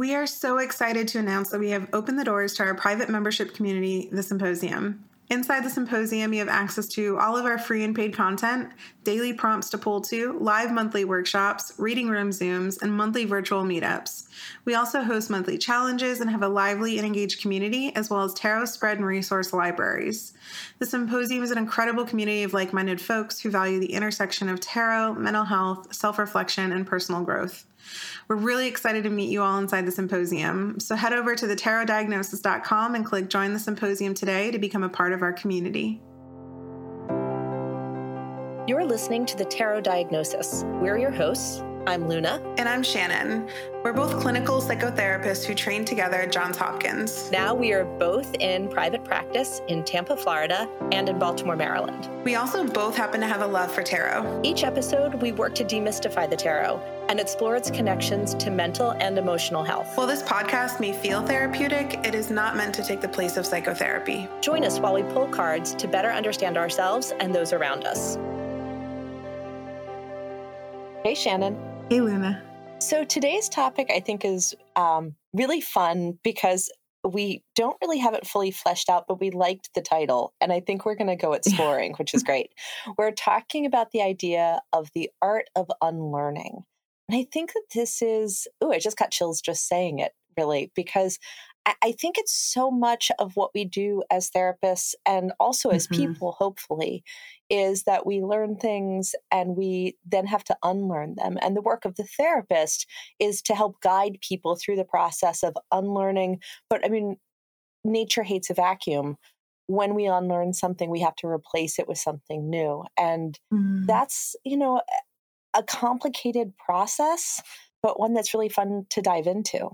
We are so excited to announce that we have opened the doors to our private membership community, the Symposium. Inside the symposium, you have access to all of our free and paid content, daily prompts to pull to, live monthly workshops, reading room Zooms, and monthly virtual meetups. We also host monthly challenges and have a lively and engaged community, as well as tarot spread and resource libraries. The symposium is an incredible community of like minded folks who value the intersection of tarot, mental health, self reflection, and personal growth. We're really excited to meet you all inside the symposium. So head over to thetarotdiagnosis.com and click Join the Symposium today to become a part of our community. You're listening to the Tarot Diagnosis. We're your hosts. I'm Luna. And I'm Shannon. We're both clinical psychotherapists who trained together at Johns Hopkins. Now we are both in private practice in Tampa, Florida, and in Baltimore, Maryland. We also both happen to have a love for tarot. Each episode, we work to demystify the tarot and explore its connections to mental and emotional health. While this podcast may feel therapeutic, it is not meant to take the place of psychotherapy. Join us while we pull cards to better understand ourselves and those around us. Hey, Shannon. Hey, Luna. So today's topic, I think, is um, really fun because we don't really have it fully fleshed out, but we liked the title. And I think we're going to go exploring, which is great. We're talking about the idea of the art of unlearning. And I think that this is, oh, I just got chills just saying it, really, because I think it's so much of what we do as therapists and also as mm-hmm. people, hopefully, is that we learn things and we then have to unlearn them. And the work of the therapist is to help guide people through the process of unlearning. But I mean, nature hates a vacuum. When we unlearn something, we have to replace it with something new. And mm. that's, you know, a complicated process, but one that's really fun to dive into.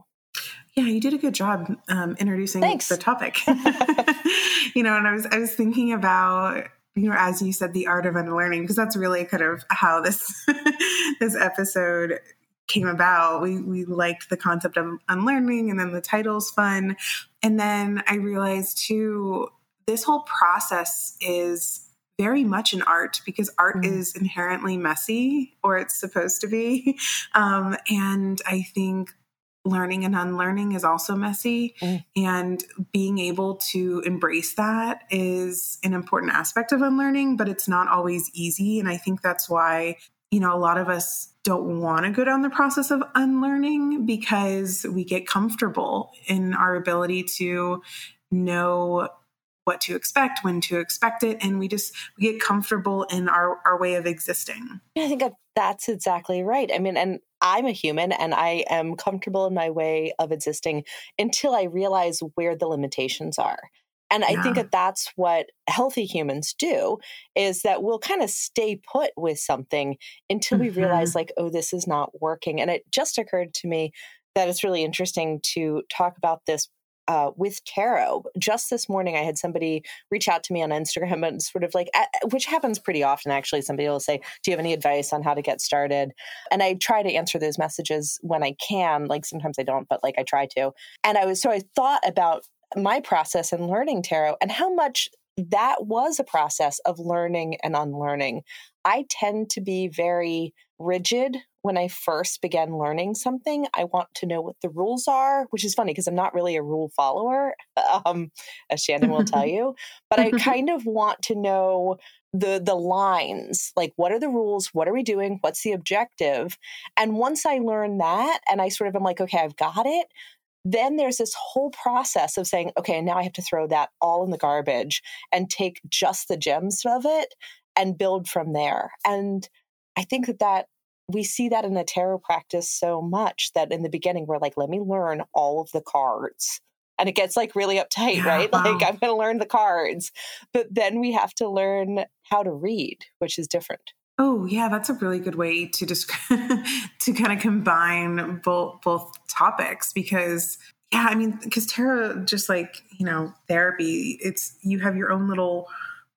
Yeah, you did a good job um, introducing Thanks. the topic. you know, and I was I was thinking about you know as you said the art of unlearning because that's really kind of how this this episode came about. We we liked the concept of unlearning, and then the title's fun, and then I realized too this whole process is very much an art because art mm. is inherently messy or it's supposed to be um, and i think learning and unlearning is also messy. Mm. And being able to embrace that is an important aspect of unlearning, but it's not always easy. And I think that's why, you know, a lot of us don't want to go down the process of unlearning because we get comfortable in our ability to know what to expect, when to expect it, and we just we get comfortable in our our way of existing. I think that's exactly right. I mean, and I'm a human and I am comfortable in my way of existing until I realize where the limitations are. And I think that that's what healthy humans do is that we'll kind of stay put with something until mm-hmm. we realize, mm-hmm. like, oh, this is not working. And it just occurred to me that it's really interesting to talk about this uh, with tarot. Just this morning, I had somebody reach out to me on Instagram and sort of like, which happens pretty often actually. Somebody will say, Do you have any advice on how to get started? And I try to answer those messages when I can. Like sometimes I don't, but like I try to. And I was, so I thought about my process in learning tarot and how much that was a process of learning and unlearning. I tend to be very rigid when I first began learning something. I want to know what the rules are, which is funny because I'm not really a rule follower, um, as Shannon will tell you. But I kind of want to know the the lines like what are the rules what are we doing what's the objective and once i learn that and i sort of am like okay i've got it then there's this whole process of saying okay now i have to throw that all in the garbage and take just the gems of it and build from there and i think that that we see that in the tarot practice so much that in the beginning we're like, let me learn all of the cards. And it gets like really uptight, yeah, right? Wow. Like, I'm going to learn the cards. But then we have to learn how to read, which is different. Oh, yeah, that's a really good way to just to kind of combine both both topics because yeah, I mean, because tarot, just like you know, therapy, it's you have your own little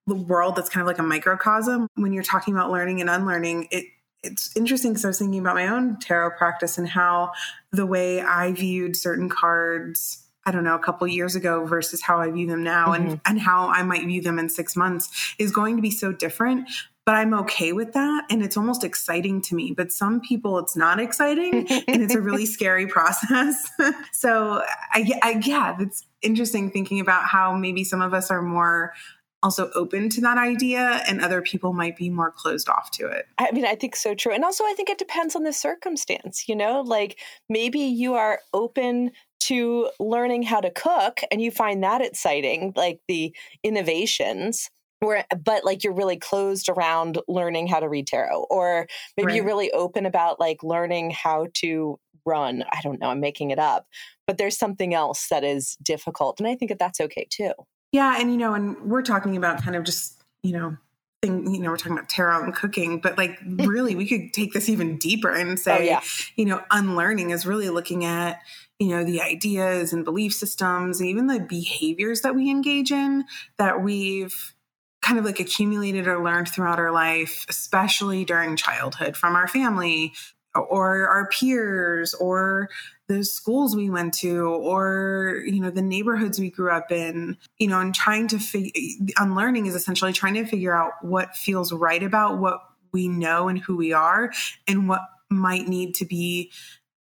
world that's kind of like a microcosm. When you're talking about learning and unlearning, it it's interesting because I was thinking about my own tarot practice and how the way I viewed certain cards, I don't know, a couple years ago versus how I view them now mm-hmm. and, and how I might view them in six months is going to be so different. but I'm okay with that. And it's almost exciting to me. But some people, it's not exciting and it's a really scary process. so, I, I, yeah, it's interesting thinking about how maybe some of us are more also open to that idea and other people might be more closed off to it. I mean, I think so true. And also I think it depends on the circumstance, you know? Like maybe you are open to learning how to cook and you find that exciting, like the innovations. Or, but like you're really closed around learning how to read tarot, or maybe right. you're really open about like learning how to run. I don't know, I'm making it up, but there's something else that is difficult. And I think that that's okay too. Yeah. And, you know, and we're talking about kind of just, you know, thing, you know, we're talking about tarot and cooking, but like really we could take this even deeper and say, oh, yeah. you know, unlearning is really looking at, you know, the ideas and belief systems and even the behaviors that we engage in that we've kind of like accumulated or learned throughout our life, especially during childhood from our family or our peers or the schools we went to or you know the neighborhoods we grew up in you know and trying to figure unlearning is essentially trying to figure out what feels right about what we know and who we are and what might need to be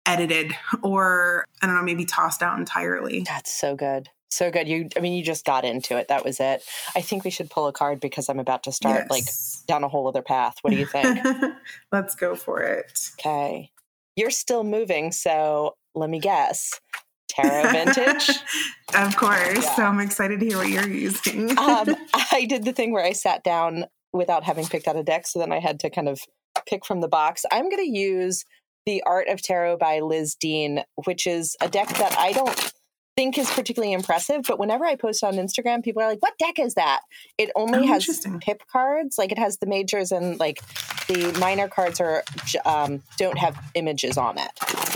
edited or i don't know maybe tossed out entirely. That's so good so good you i mean you just got into it that was it i think we should pull a card because i'm about to start yes. like down a whole other path what do you think let's go for it okay you're still moving so let me guess, tarot vintage. of course. Yeah. So I'm excited to hear what you're using. um, I did the thing where I sat down without having picked out a deck. So then I had to kind of pick from the box. I'm going to use The Art of Tarot by Liz Dean, which is a deck that I don't think is particularly impressive. But whenever I post on Instagram, people are like, "What deck is that?" It only oh, has pip cards, like it has the majors and like the minor cards are um, don't have images on it.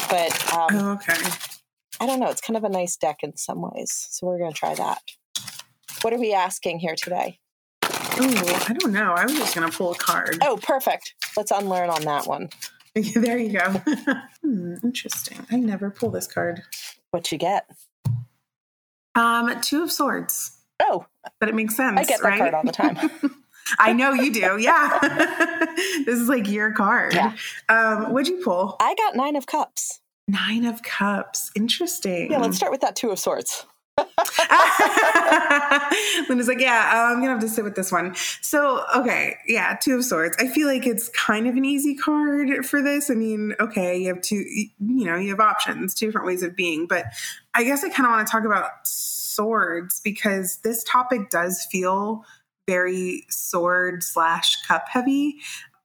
But um, oh, okay, I don't know. It's kind of a nice deck in some ways, so we're going to try that. What are we asking here today? Oh, I don't know. I was just going to pull a card. Oh, perfect. Let's unlearn on that one. there you go. hmm, interesting. I never pull this card. What you get? Um, two of swords. Oh, but it makes sense. I get that right? card all the time. I know you do. Yeah, this is like your card. Yeah. Um, what'd you pull? I got nine of cups. Nine of cups. Interesting. Yeah, let's start with that two of swords. Linda's like, yeah, I'm gonna have to sit with this one. So, okay, yeah, two of swords. I feel like it's kind of an easy card for this. I mean, okay, you have two, you know, you have options, two different ways of being, but I guess I kind of want to talk about swords because this topic does feel very sword slash cup heavy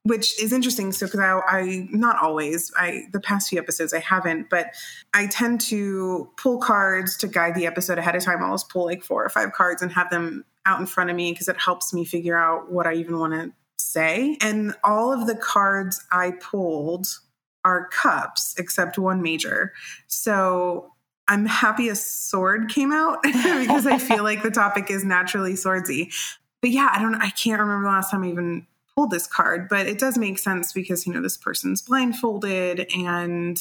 which is interesting. So, because I, I, not always, I the past few episodes I haven't, but I tend to pull cards to guide the episode ahead of time. I'll just pull like four or five cards and have them out in front of me because it helps me figure out what I even want to say. And all of the cards I pulled are cups except one major. So I'm happy a sword came out because I feel like the topic is naturally swordsy. But yeah, I don't I can't remember the last time I even this card, but it does make sense because you know this person's blindfolded and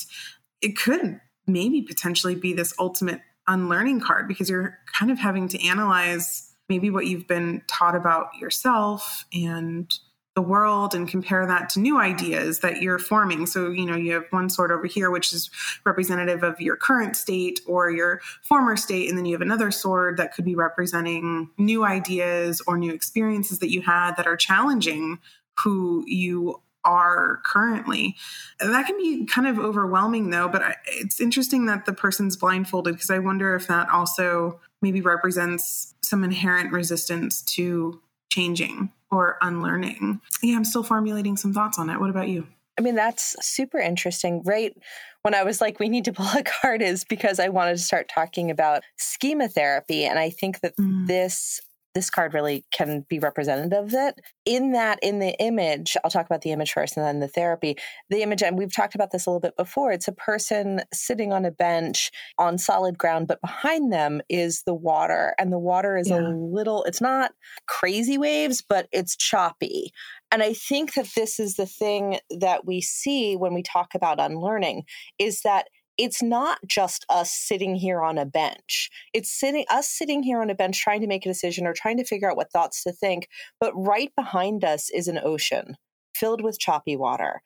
it could maybe potentially be this ultimate unlearning card because you're kind of having to analyze maybe what you've been taught about yourself and the world and compare that to new ideas that you're forming. So, you know, you have one sword over here, which is representative of your current state or your former state. And then you have another sword that could be representing new ideas or new experiences that you had that are challenging who you are currently. That can be kind of overwhelming though, but it's interesting that the person's blindfolded because I wonder if that also maybe represents some inherent resistance to changing or unlearning. Yeah, I'm still formulating some thoughts on it. What about you? I mean, that's super interesting. Right when I was like, we need to pull a card, is because I wanted to start talking about schema therapy. And I think that mm. this this card really can be representative of it. In that, in the image, I'll talk about the image first and then the therapy. The image, and we've talked about this a little bit before, it's a person sitting on a bench on solid ground, but behind them is the water. And the water is yeah. a little, it's not crazy waves, but it's choppy. And I think that this is the thing that we see when we talk about unlearning is that it's not just us sitting here on a bench. It's sitting us sitting here on a bench trying to make a decision or trying to figure out what thoughts to think, but right behind us is an ocean filled with choppy water.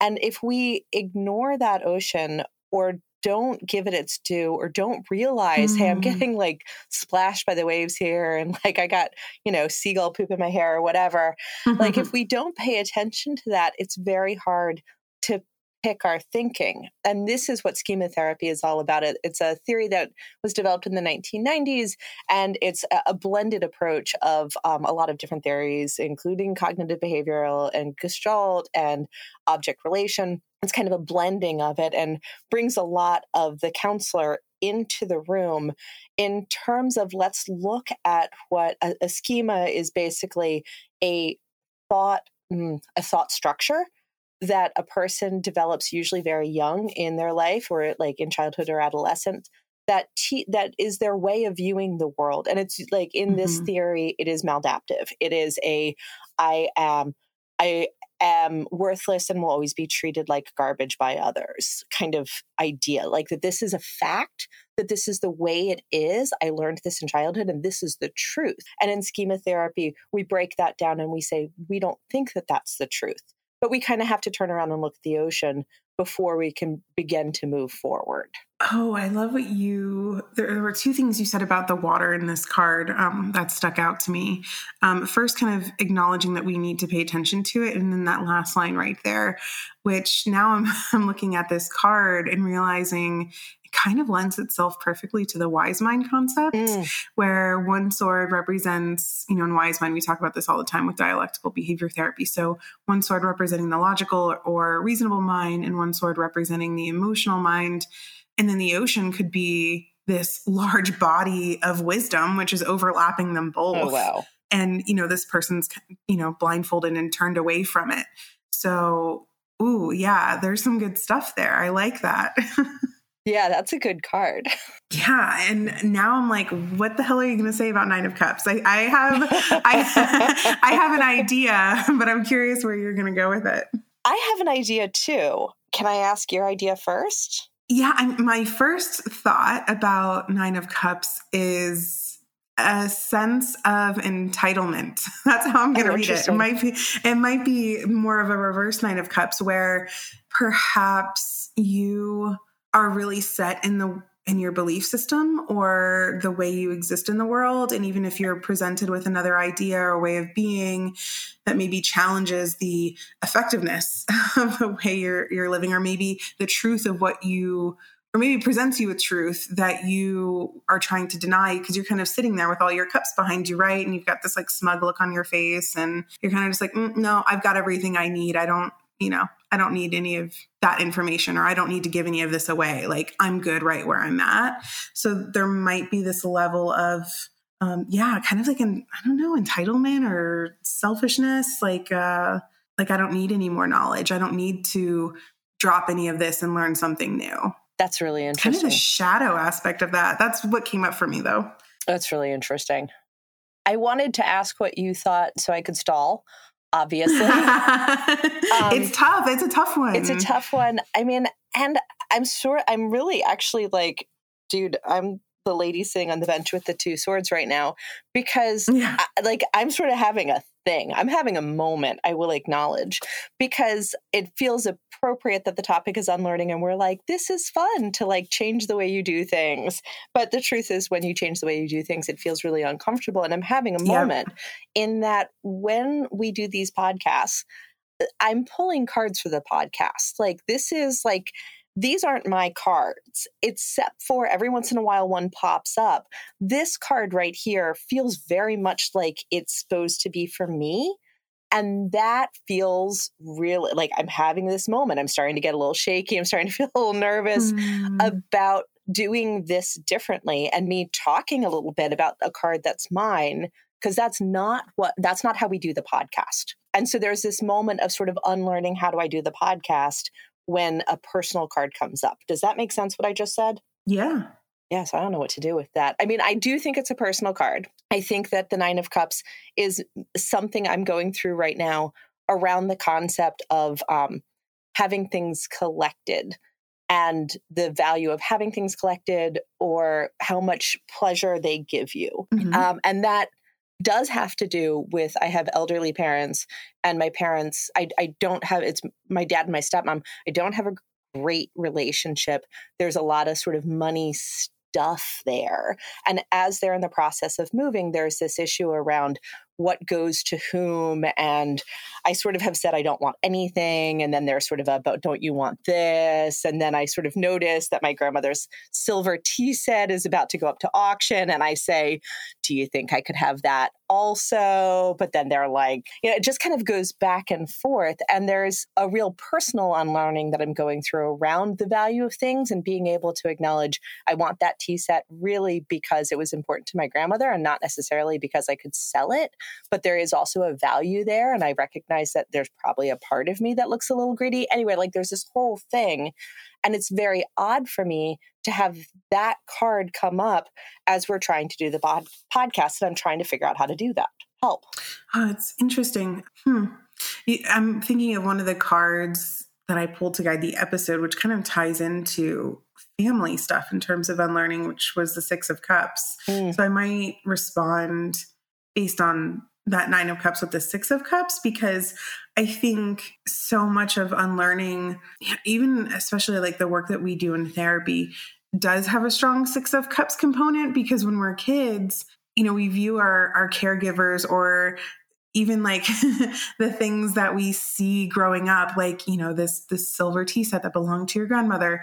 And if we ignore that ocean or don't give it its due or don't realize, mm. hey, I'm mm. getting like splashed by the waves here and like I got, you know, seagull poop in my hair or whatever. like if we don't pay attention to that, it's very hard our thinking. And this is what schema therapy is all about. It's a theory that was developed in the 1990s, and it's a blended approach of um, a lot of different theories, including cognitive behavioral and gestalt and object relation. It's kind of a blending of it and brings a lot of the counselor into the room in terms of let's look at what a, a schema is basically a thought mm, a thought structure that a person develops usually very young in their life or like in childhood or adolescence that te- that is their way of viewing the world and it's like in mm-hmm. this theory it is maladaptive. It is a i am i am worthless and will always be treated like garbage by others kind of idea like that this is a fact that this is the way it is. I learned this in childhood and this is the truth. And in schema therapy we break that down and we say we don't think that that's the truth but we kind of have to turn around and look at the ocean before we can begin to move forward. Oh, I love what you. There were two things you said about the water in this card um, that stuck out to me. Um, first, kind of acknowledging that we need to pay attention to it, and then that last line right there, which now I'm, I'm looking at this card and realizing kind of lends itself perfectly to the wise mind concept, mm. where one sword represents, you know, in wise mind, we talk about this all the time with dialectical behavior therapy. So one sword representing the logical or reasonable mind, and one sword representing the emotional mind. And then the ocean could be this large body of wisdom, which is overlapping them both. Oh, wow. And, you know, this person's, you know, blindfolded and turned away from it. So, ooh, yeah, there's some good stuff there. I like that. Yeah, that's a good card. Yeah, and now I'm like, what the hell are you going to say about Nine of Cups? I, I have, I, I have an idea, but I'm curious where you're going to go with it. I have an idea too. Can I ask your idea first? Yeah, I, my first thought about Nine of Cups is a sense of entitlement. That's how I'm going to oh, read it. It might be, it might be more of a reverse Nine of Cups, where perhaps you are really set in the in your belief system or the way you exist in the world. And even if you're presented with another idea or way of being that maybe challenges the effectiveness of the way you're you're living or maybe the truth of what you or maybe presents you with truth that you are trying to deny because you're kind of sitting there with all your cups behind you right? And you've got this like smug look on your face and you're kind of just like mm, no i've got everything i need. I don't you know, I don't need any of that information or I don't need to give any of this away. Like I'm good right where I'm at. So there might be this level of, um, yeah, kind of like an, I don't know, entitlement or selfishness. Like, uh, like I don't need any more knowledge. I don't need to drop any of this and learn something new. That's really interesting. Kind of the shadow aspect of that. That's what came up for me though. That's really interesting. I wanted to ask what you thought so I could stall obviously. um, it's tough. It's a tough one. It's a tough one. I mean, and I'm sure I'm really actually like, dude, I'm the lady sitting on the bench with the two swords right now because yeah. I, like I'm sort of having a thing. I'm having a moment, I will acknowledge, because it feels appropriate that the topic is unlearning and we're like, this is fun to like change the way you do things. But the truth is, when you change the way you do things, it feels really uncomfortable. And I'm having a moment in that when we do these podcasts, uh, I'm pulling cards for the podcast. Like, this is like, these aren't my cards, except for every once in a while one pops up. This card right here feels very much like it's supposed to be for me. And that feels really like I'm having this moment. I'm starting to get a little shaky. I'm starting to feel a little nervous mm. about doing this differently and me talking a little bit about a card that's mine because that's not what that's not how we do the podcast. And so there's this moment of sort of unlearning how do I do the podcast when a personal card comes up. Does that make sense what I just said? Yeah. Yes, I don't know what to do with that. I mean, I do think it's a personal card. I think that the Nine of Cups is something I'm going through right now around the concept of um, having things collected. and the value of having things collected or how much pleasure they give you. Mm-hmm. Um, and that does have to do with I have elderly parents and my parents I I don't have it's my dad and my stepmom I don't have a great relationship. There's a lot of sort of money stuff there. And as they're in the process of moving there's this issue around what goes to whom. And I sort of have said I don't want anything. And then they're sort of about, don't you want this? And then I sort of notice that my grandmother's silver tea set is about to go up to auction. And I say, do you think I could have that also? But then they're like, you know, it just kind of goes back and forth. And there's a real personal unlearning that I'm going through around the value of things and being able to acknowledge I want that tea set really because it was important to my grandmother and not necessarily because I could sell it but there is also a value there. And I recognize that there's probably a part of me that looks a little greedy. Anyway, like there's this whole thing. And it's very odd for me to have that card come up as we're trying to do the pod- podcast. And I'm trying to figure out how to do that. Help. Oh, it's interesting. Hmm. I'm thinking of one of the cards that I pulled to guide the episode, which kind of ties into family stuff in terms of unlearning, which was the Six of Cups. Mm. So I might respond based on that nine of cups with the six of cups because i think so much of unlearning even especially like the work that we do in therapy does have a strong six of cups component because when we're kids you know we view our our caregivers or even like the things that we see growing up like you know this this silver tea set that belonged to your grandmother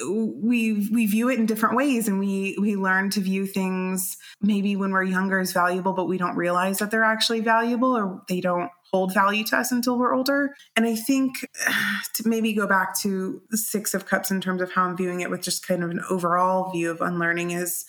we we view it in different ways and we we learn to view things maybe when we're younger as valuable but we don't realize that they're actually valuable or they don't hold value to us until we're older. And i think to maybe go back to six of cups in terms of how i'm viewing it with just kind of an overall view of unlearning is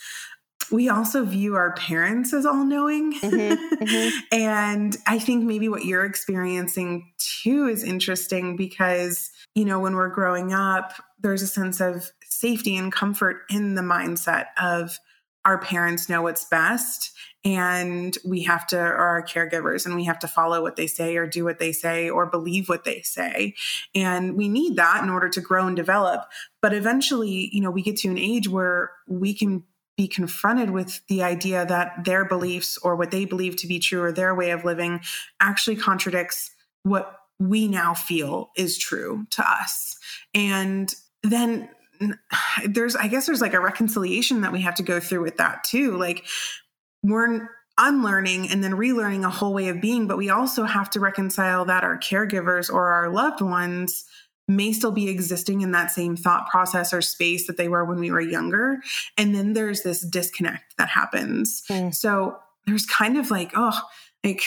we also view our parents as all knowing. Mm-hmm, mm-hmm. and I think maybe what you're experiencing too is interesting because, you know, when we're growing up, there's a sense of safety and comfort in the mindset of our parents know what's best and we have to or our caregivers and we have to follow what they say or do what they say or believe what they say and we need that in order to grow and develop but eventually you know we get to an age where we can be confronted with the idea that their beliefs or what they believe to be true or their way of living actually contradicts what we now feel is true to us. And then there's i guess there's like a reconciliation that we have to go through with that too. Like we're unlearning and then relearning a whole way of being but we also have to reconcile that our caregivers or our loved ones may still be existing in that same thought process or space that they were when we were younger. And then there's this disconnect that happens. Mm. so there's kind of like oh like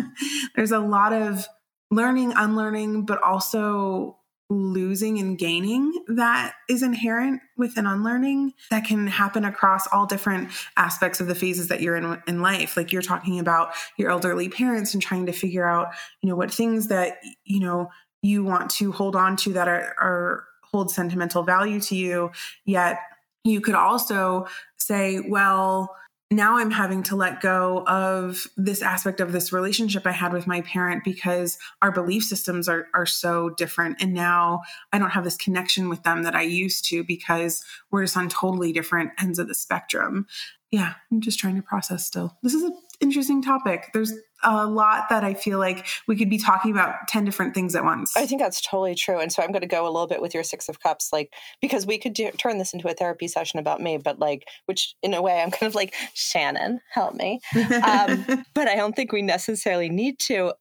there's a lot of learning unlearning but also losing and gaining that is inherent within unlearning that can happen across all different aspects of the phases that you're in in life. Like you're talking about your elderly parents and trying to figure out you know what things that you know you want to hold on to that are, are hold sentimental value to you yet you could also say well now I'm having to let go of this aspect of this relationship I had with my parent because our belief systems are, are so different. And now I don't have this connection with them that I used to because we're just on totally different ends of the spectrum. Yeah, I'm just trying to process still. This is an interesting topic. There's a lot that I feel like we could be talking about 10 different things at once. I think that's totally true. And so I'm going to go a little bit with your Six of Cups, like, because we could do, turn this into a therapy session about me, but like, which in a way I'm kind of like, Shannon, help me. Um, but I don't think we necessarily need to.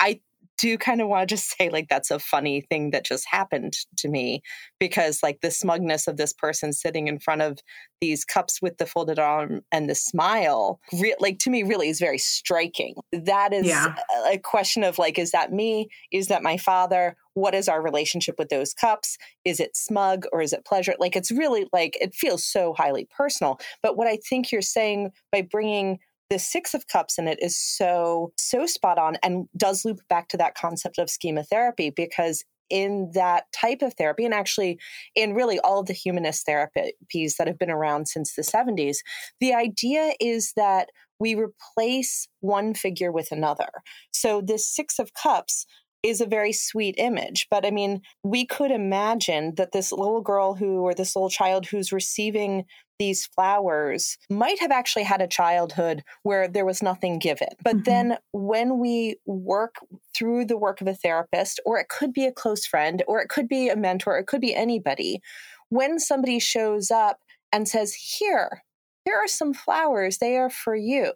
I do kind of want to just say like that's a funny thing that just happened to me because like the smugness of this person sitting in front of these cups with the folded arm and the smile re- like to me really is very striking. That is yeah. a, a question of like is that me? Is that my father? What is our relationship with those cups? Is it smug or is it pleasure? Like it's really like it feels so highly personal. But what i think you're saying by bringing the six of cups in it is so so spot on and does loop back to that concept of schema therapy because in that type of therapy and actually in really all of the humanist therapies that have been around since the 70s the idea is that we replace one figure with another. So this six of cups is a very sweet image. But I mean, we could imagine that this little girl who, or this little child who's receiving these flowers might have actually had a childhood where there was nothing given. But mm-hmm. then when we work through the work of a therapist, or it could be a close friend, or it could be a mentor, it could be anybody, when somebody shows up and says, Here, here are some flowers, they are for you.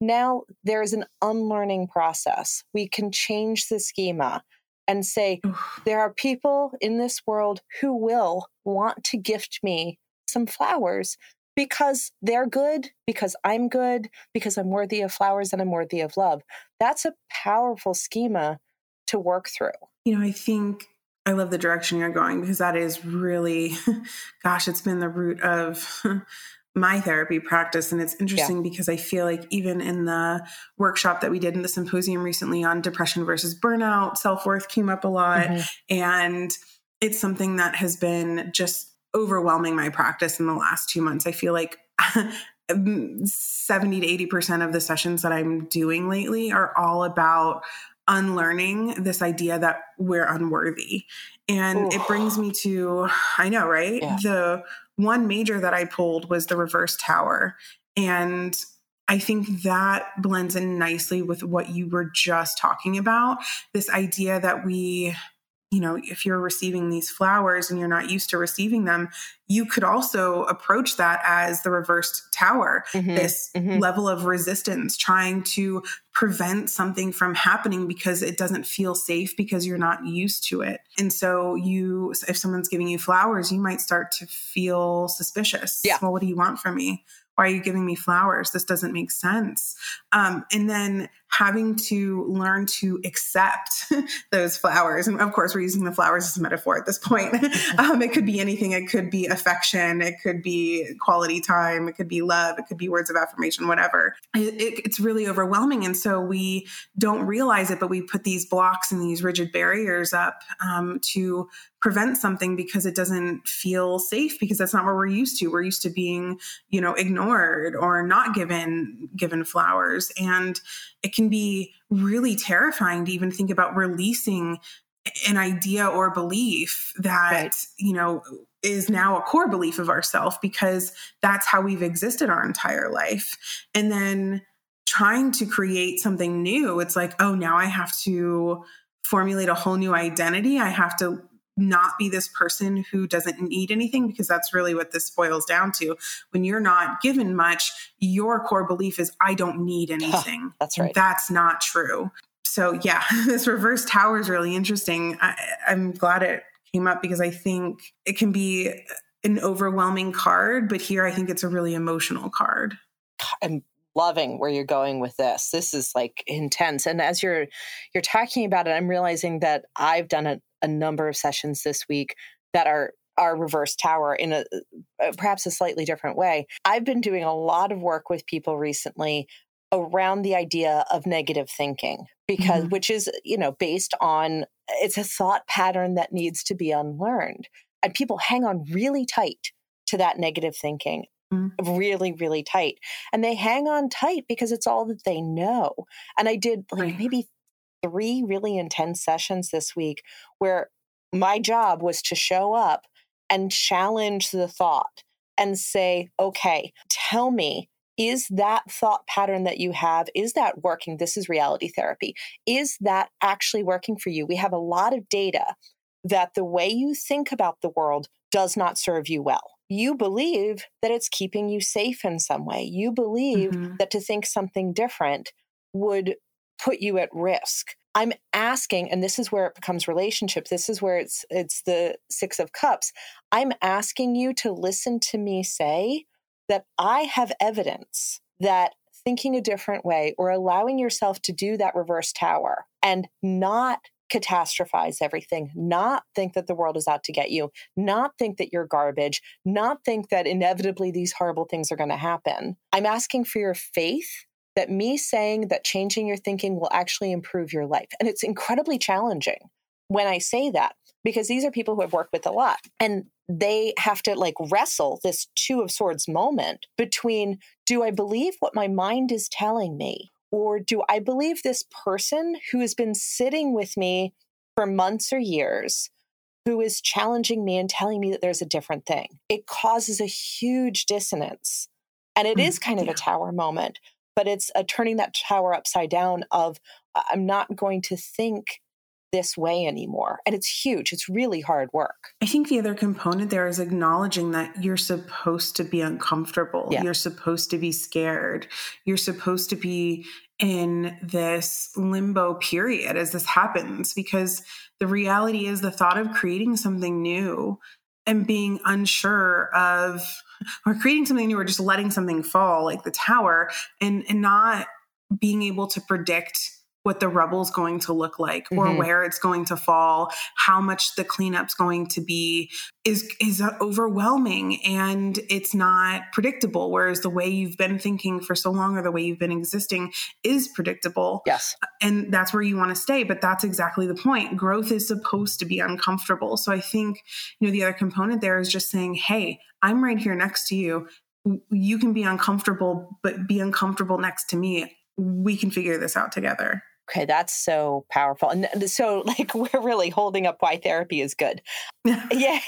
Now there's an unlearning process. We can change the schema and say, there are people in this world who will want to gift me some flowers because they're good, because I'm good, because I'm worthy of flowers and I'm worthy of love. That's a powerful schema to work through. You know, I think I love the direction you're going because that is really, gosh, it's been the root of my therapy practice. And it's interesting yeah. because I feel like even in the workshop that we did in the symposium recently on depression versus burnout, self worth came up a lot. Mm-hmm. And it's something that has been just overwhelming my practice in the last two months. I feel like 70 to 80% of the sessions that I'm doing lately are all about unlearning this idea that we're unworthy. And Ooh. it brings me to, I know, right? Yeah. The one major that I pulled was the reverse tower. And I think that blends in nicely with what you were just talking about this idea that we you know, if you're receiving these flowers and you're not used to receiving them, you could also approach that as the reversed tower, mm-hmm, this mm-hmm. level of resistance, trying to prevent something from happening because it doesn't feel safe because you're not used to it. And so, you, if someone's giving you flowers, you might start to feel suspicious. Yeah. Well, what do you want from me? Why are you giving me flowers? This doesn't make sense. Um, and then having to learn to accept those flowers. And of course, we're using the flowers as a metaphor at this point. um, it could be anything. It could be affection. It could be quality time. It could be love. It could be words of affirmation, whatever. It, it, it's really overwhelming. And so we don't realize it, but we put these blocks and these rigid barriers up um, to prevent something because it doesn't feel safe because that's not what we're used to. We're used to being, you know, ignored or not given given flowers. And it can be really terrifying to even think about releasing an idea or belief that right. you know is now a core belief of ourself because that's how we've existed our entire life and then trying to create something new it's like oh now i have to formulate a whole new identity i have to not be this person who doesn't need anything because that's really what this boils down to. When you're not given much, your core belief is, I don't need anything. that's right. That's not true. So, yeah, this reverse tower is really interesting. I, I'm glad it came up because I think it can be an overwhelming card, but here I think it's a really emotional card. I'm loving where you're going with this. This is like intense. And as you're you're talking about it, I'm realizing that I've done a, a number of sessions this week that are our reverse tower in a, a perhaps a slightly different way. I've been doing a lot of work with people recently around the idea of negative thinking because mm-hmm. which is you know based on it's a thought pattern that needs to be unlearned and people hang on really tight to that negative thinking. Mm. really really tight and they hang on tight because it's all that they know and i did like right. maybe three really intense sessions this week where my job was to show up and challenge the thought and say, okay, tell me, is that thought pattern that you have, is that working? This is reality therapy. Is that actually working for you? We have a lot of data that the way you think about the world does not serve you well. You believe that it's keeping you safe in some way. You believe mm-hmm. that to think something different would put you at risk. I'm asking, and this is where it becomes relationship. This is where it's it's the six of cups. I'm asking you to listen to me say that I have evidence that thinking a different way or allowing yourself to do that reverse tower and not catastrophize everything, not think that the world is out to get you, not think that you're garbage, not think that inevitably these horrible things are going to happen. I'm asking for your faith that me saying that changing your thinking will actually improve your life. And it's incredibly challenging when I say that because these are people who I've worked with a lot and they have to like wrestle this two of swords moment between do I believe what my mind is telling me Or do I believe this person who has been sitting with me for months or years, who is challenging me and telling me that there's a different thing? It causes a huge dissonance. And it mm, is kind of yeah. a tower moment, but it's a turning that tower upside down of I'm not going to think this way anymore. And it's huge. It's really hard work. I think the other component there is acknowledging that you're supposed to be uncomfortable. Yeah. You're supposed to be scared. You're supposed to be in this limbo period as this happens because the reality is the thought of creating something new and being unsure of or creating something new or just letting something fall like the tower and and not being able to predict what the rubble's going to look like or mm-hmm. where it's going to fall how much the cleanup's going to be is is overwhelming and it's not predictable whereas the way you've been thinking for so long or the way you've been existing is predictable. Yes. And that's where you want to stay but that's exactly the point. Growth is supposed to be uncomfortable. So i think you know the other component there is just saying hey i'm right here next to you. You can be uncomfortable but be uncomfortable next to me. We can figure this out together Okay, that's so powerful. And so, like, we're really holding up why therapy is good. Yay,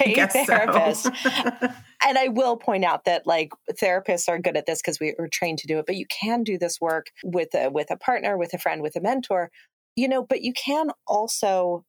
therapist. So. and I will point out that, like, therapists are good at this because we are trained to do it, but you can do this work with a, with a partner, with a friend, with a mentor, you know, but you can also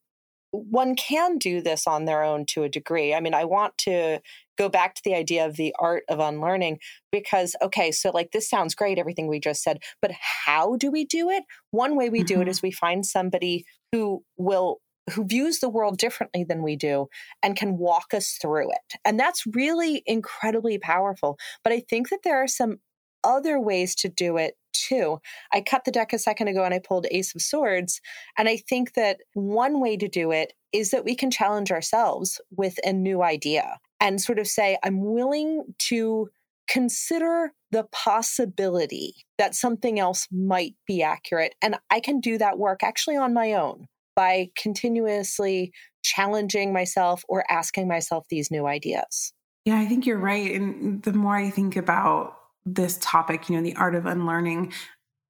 one can do this on their own to a degree. I mean, I want to go back to the idea of the art of unlearning because, okay, so like this sounds great, everything we just said, but how do we do it? One way we mm-hmm. do it mm-hmm. we find somebody who will who views the world differently than we do and can walk us through it. And that's really incredibly powerful. But I think that there are some other ways to do it too. I cut the deck a second ago and I pulled Ace of Swords. And I think that one way to do it is that we can challenge ourselves with a new idea and sort of say, I'm willing to consider the possibility that something else might be accurate. And I can do that work actually on my own by continuously challenging myself or asking myself these new ideas. Yeah, I think you're right. And the more I think about this topic, you know, the art of unlearning.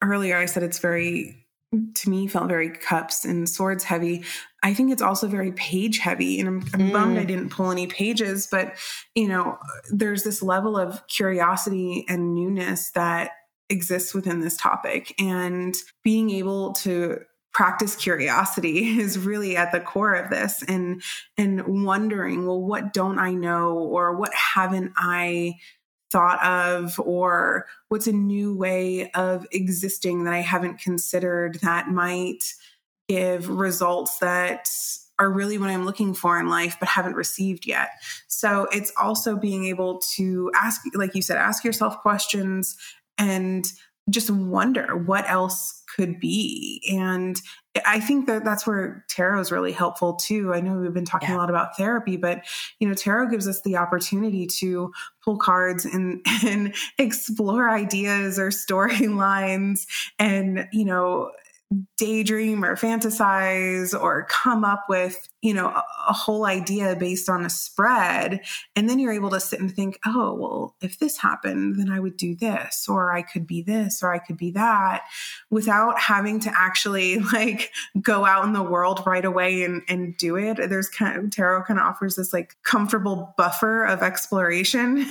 Earlier, I said it's very, to me, felt very cups and swords heavy. I think it's also very page heavy. And I'm, I'm mm. bummed I mm. didn't pull any pages, but, you know, there's this level of curiosity and newness that exists within this topic. And being able to practice curiosity is really at the core of this and and wondering well what don't i know or what haven't i thought of or what's a new way of existing that I haven't considered that might give results that are really what I'm looking for in life, but haven't received yet. So it's also being able to ask, like you said, ask yourself questions and just wonder what else could be. And I think that that's where tarot is really helpful too. I know we've been talking yeah. a lot about therapy, but you know, tarot gives us the opportunity to pull cards and and explore ideas or storylines and you know daydream or fantasize or come up with you know a, a, whole idea based on a spread. And then you're able to sit and think oh well if this happened then i would do this or i could be this or i could be that without having to actually like go out in the world right away and, and do it. There's kind of tarot kind of offers this like comfortable buffer of exploration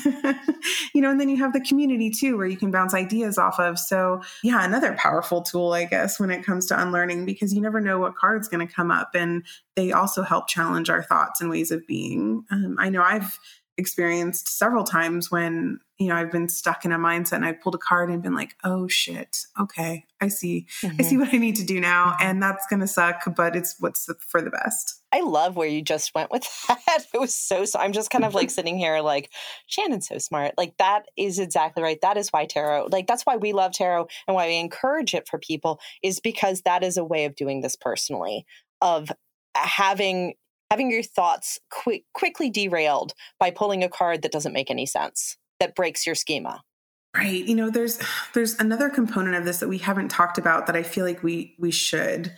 you know and then you have the community too where you can bounce ideas off of. So yeah another powerful tool i guess when it comes to unlearning because you never know what card's going to come up. And they also help challenge our thoughts and ways of being um, i know i've experienced several times when you know I've been stuck in a mindset and I pulled a card and been like, oh shit, okay, I see, mm-hmm. I see what I need to do now, mm-hmm. and that's gonna suck, but it's what's the, for the best. I love where you just went with that. It was so. so I'm just kind of like sitting here, like Shannon's so smart. Like that is exactly right. That is why tarot, like that's why we love tarot and why we encourage it for people is because that is a way of doing this personally of having having your thoughts quick, quickly derailed by pulling a card that doesn't make any sense, that breaks your schema. Right. You know, there's there's another component of this that we haven't talked about that I feel like we we should.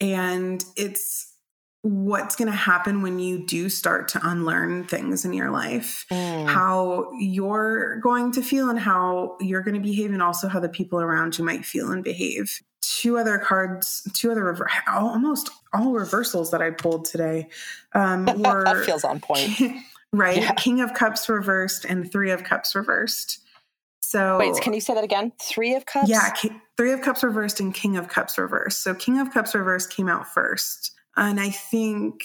And it's what's going to happen when you do start to unlearn things in your life, mm. how you're going to feel and how you're going to behave, and also how the people around you might feel and behave. Two other cards, two other rever- almost all reversals that I pulled today um, were that feels on point, right? Yeah. King of Cups reversed and Three of Cups reversed. So wait, can you say that again? Three of Cups. Yeah, Three of Cups reversed and King of Cups reversed. So King of Cups reversed came out first. And I think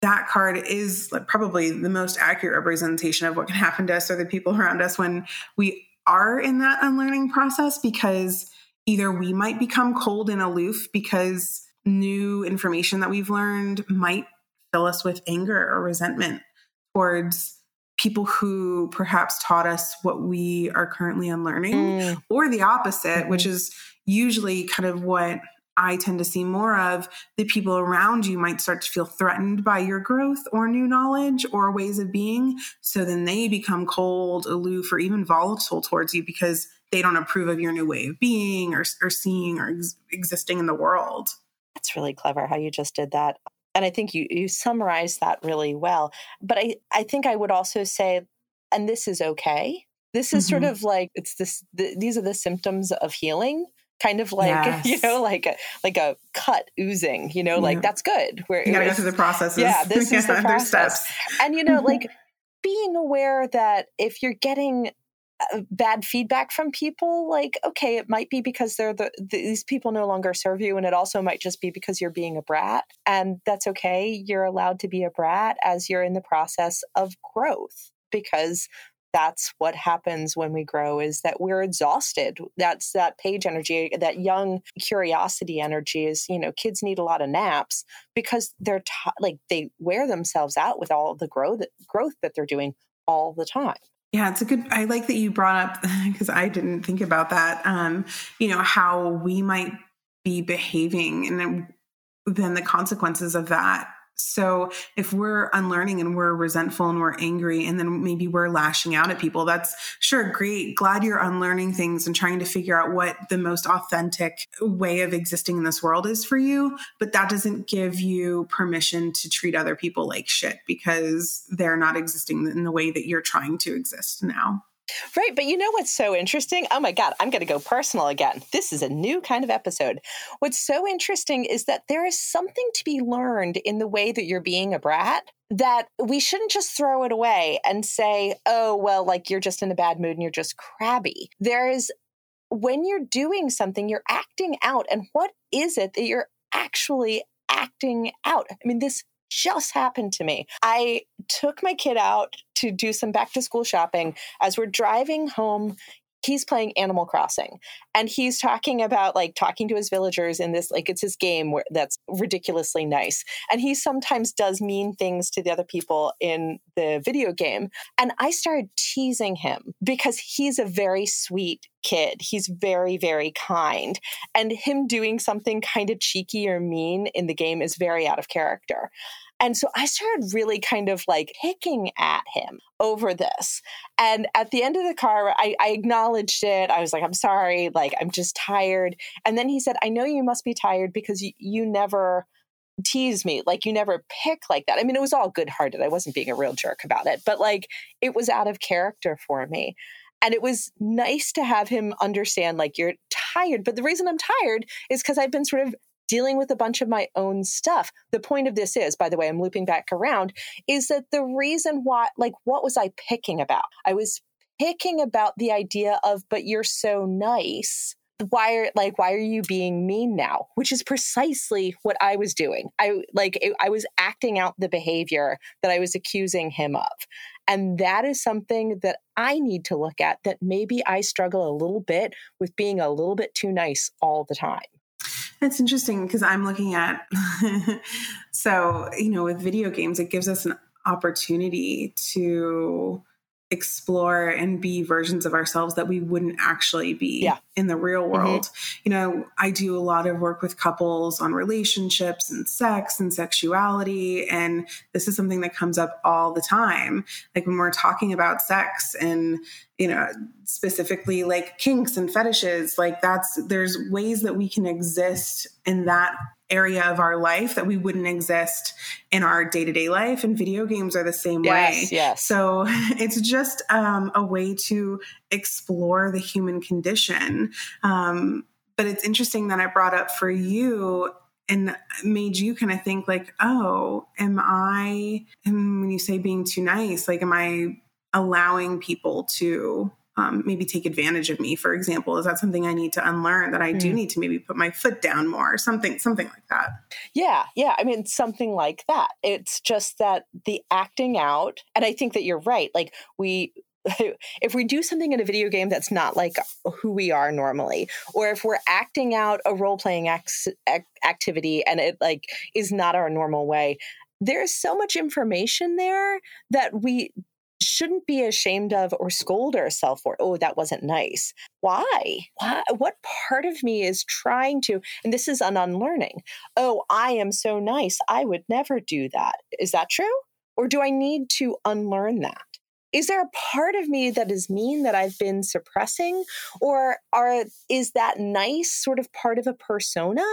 that card is like probably the most accurate representation of what can happen to us or the people around us when we are in that unlearning process because either we might become cold and aloof because new information that we've learned might fill us with anger or resentment towards people who perhaps taught us what we are currently unlearning mm. or the opposite mm-hmm. which is usually kind of what I tend to see more of the people around you might start to feel threatened by your growth or new knowledge or ways of being. So then they become cold, aloof, or even volatile towards you because they don't approve of your new way of being or, or seeing or ex- existing in the world. That's really clever how you just did that. And I think you, you summarized that really well. But I, I think I would also say, and this is okay. This is mm-hmm. sort of like it's this. The, these are the symptoms of healing kind of like yes. you know like a like a cut oozing you know like that's good where you gotta go through the processes yeah this is the process steps. and you know like being aware that if you're getting Uh, bad feedback from people like okay it might be because they're the, these people no longer serve you and it also might just be because you're being a brat and that's okay. You're allowed to be a brat as you're in the process of growth because that's what happens when we grow is that we're exhausted. That's that page energy that young curiosity energy is you know kids need a lot of naps because they're t- like they wear themselves out with all the growth growth that they're doing all the time yeah, it's a good. I like that you brought up because I didn't think about that. Um, you know how we might be behaving, and then the consequences of that so if we're unlearning and we're resentful and we're angry and then maybe we're lashing out at people, that's sure great. Glad you're unlearning things and trying to figure out what the most authentic way of existing in this world is for you. But that doesn't give you permission to treat other people like shit because they're not existing in the way that you're trying to exist now. Right. But you know what's so interesting? Oh my God, I'm going to go personal again. This is a new kind of episode. What's so interesting is that there is something to be learned in the way that you're being a brat that we shouldn't just throw it away and say, oh, well, like you're just in a bad mood and you're just crabby. There is, when you're doing something, you're acting out. And what is it that you're actually acting out? I mean, this just happened to me. I took my kid out to do some back to school shopping. As we're driving home, he's playing Animal Crossing and he's talking about like talking to his villagers in this like it's his game where that's ridiculously nice and he sometimes does mean things to the other people in the video game and I started teasing him because he's a very sweet kid he's very very kind and him doing something kind of cheeky or mean in the game is very out of character and so I started really kind of like picking at him over this. And at the end of the car, I, I, acknowledged it. I was like, I'm sorry, like, I'm just tired. And then he said, I know you must be tired because you, you never tease me like you never pick like that i mean it was all good hearted i wasn't being a real jerk about it but like it was out of character for me and it was nice to have him understand like you're tired but the reason i'm tired is because i've been sort of dealing with a bunch of my own stuff. The point of this is, by the way, I'm looping back around, is that the reason why, like, what was I picking about? I was picking about the idea of, but you're so nice. Why are like why are you being mean now? Which is precisely what I was doing. I like it, I was acting out the behavior that I was accusing him of. And that is something that I need to look at that maybe I struggle a little bit with being a little bit too nice all the time. It's interesting because I'm looking at, so, you know, with video games, it gives us an opportunity to explore and be versions of ourselves that we wouldn't actually be yeah. in the real mm-hmm. world. Mm-hmm. You know, I do a lot of work with couples on relationships and sex and sexuality. And this is something that comes up all the time. Like when we're talking about sex and you know, specifically like kinks and fetishes. Like that's, there's ways that we can exist in that area of our life that we wouldn't exist in our day-to-day life and video games are the same yes, way. Yes so it's just um, a way to explore the human condition. Um, but it's interesting that i brought up for you and made you kind of think like oh am i and when you say being too nice like am i allowing people to um, maybe take advantage of me for example is that something i need to unlearn that i mm. do need to maybe put my foot down more something something like that yeah yeah i mean something like that it's just that the acting out and i think that you're right like we if we do something in a video game that's not like who we are normally or if we're acting out a role-playing ac- activity and it like is not our normal way there's so much information there that we shouldn't be ashamed of or scold ourselves for oh that wasn't nice. Why? Why what part of me is trying to and this is an unlearning oh i am so nice i would never do that. Is that true? Or do i need to unlearn that? Is there a part of me that is mean that i've been suppressing? Or are is that nice sort of part of a persona?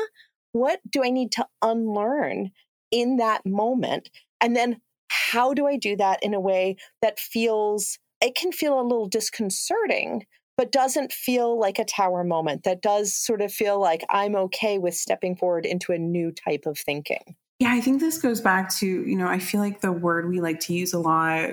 What do i need to unlearn in that moment? And then how do I do that in a way that feels, it can feel a little disconcerting, but doesn't feel like a tower moment, that does sort of feel like I'm okay with stepping forward into a new type of thinking? Yeah, I think this goes back to, you know, I feel like the word we like to use a lot,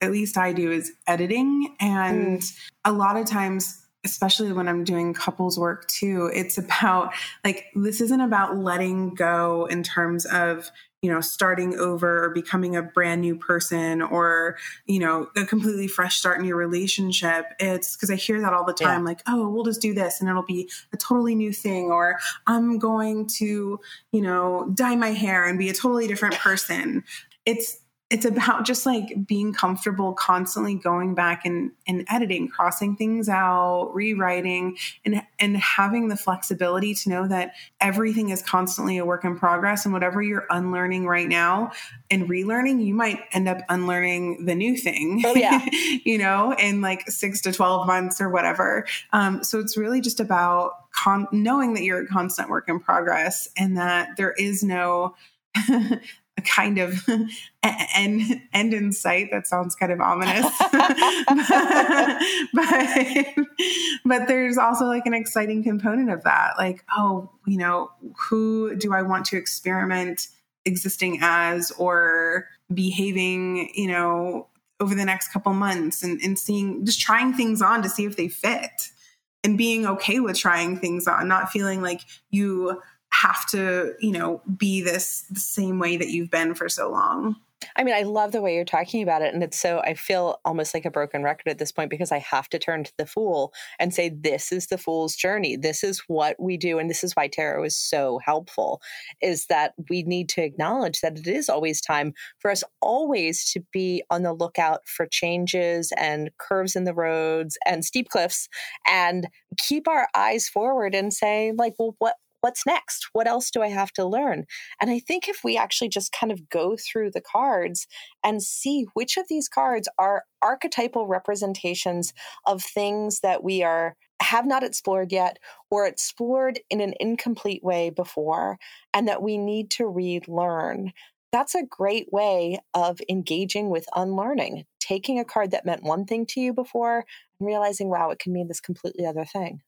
at least I do, is editing. And mm. a lot of times, especially when I'm doing couples work too, it's about like, this isn't about letting go in terms of, you know, starting over or becoming a brand new person or, you know, a completely fresh start in your relationship. It's because I hear that all the time yeah. like, oh, we'll just do this and it'll be a totally new thing. Or I'm going to, you know, dye my hair and be a totally different person. It's, it's about just like being comfortable constantly going back and, and editing crossing things out rewriting and and having the flexibility to know that everything is constantly a work in progress and whatever you're unlearning right now and relearning you might end up unlearning the new thing oh, yeah. you know in like six to 12 months or whatever um, so it's really just about con- knowing that you're a constant work in progress and that there is no kind of end end in sight. That sounds kind of ominous, but but there's also like an exciting component of that. Like, oh, you know, who do I want to experiment existing as or behaving? You know, over the next couple months, and and seeing just trying things on to see if they fit, and being okay with trying things on, not feeling like you have to, you know, be this the same way that you've been for so long. I mean, I love the way you're talking about it. And it's so, I feel almost like a broken record at this point because I have to turn to the fool and say, this is the fool's journey. This is what we do. And this is why tarot is so helpful is that we need to acknowledge that it is always time for us always to be on the lookout for changes and curves in the roads and steep cliffs and keep our eyes forward and say, like, well, what, what's next? What else do I have to learn? And I think if we actually just kind of go through the cards and see which of these cards are archetypal representations of things that we are have not explored yet or explored in an incomplete way before and that we need to relearn that's a great way of engaging with unlearning taking a card that meant one thing to you before and realizing wow it can mean this completely other thing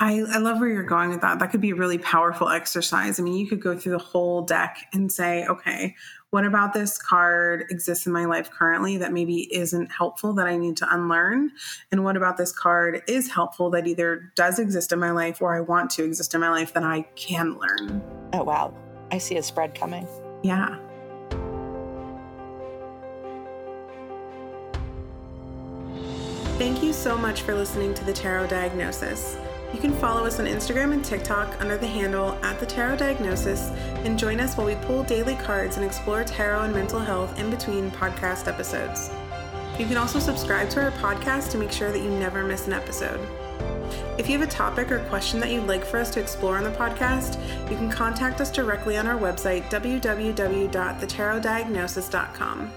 I, I love where you're going with that. That could be a really powerful exercise. I mean, you could go through the whole deck and say, okay, what about this card exists in my life currently that maybe isn't helpful that I need to unlearn? And what about this card is helpful that either does exist in my life or I want to exist in my life that I can learn? Oh, wow. I see a spread coming. Yeah. Thank you so much for listening to the Tarot Diagnosis. You can follow us on Instagram and TikTok under the handle at the Tarot Diagnosis and join us while we pull daily cards and explore tarot and mental health in between podcast episodes. You can also subscribe to our podcast to make sure that you never miss an episode. If you have a topic or question that you'd like for us to explore on the podcast, you can contact us directly on our website, www.thetarotdiagnosis.com.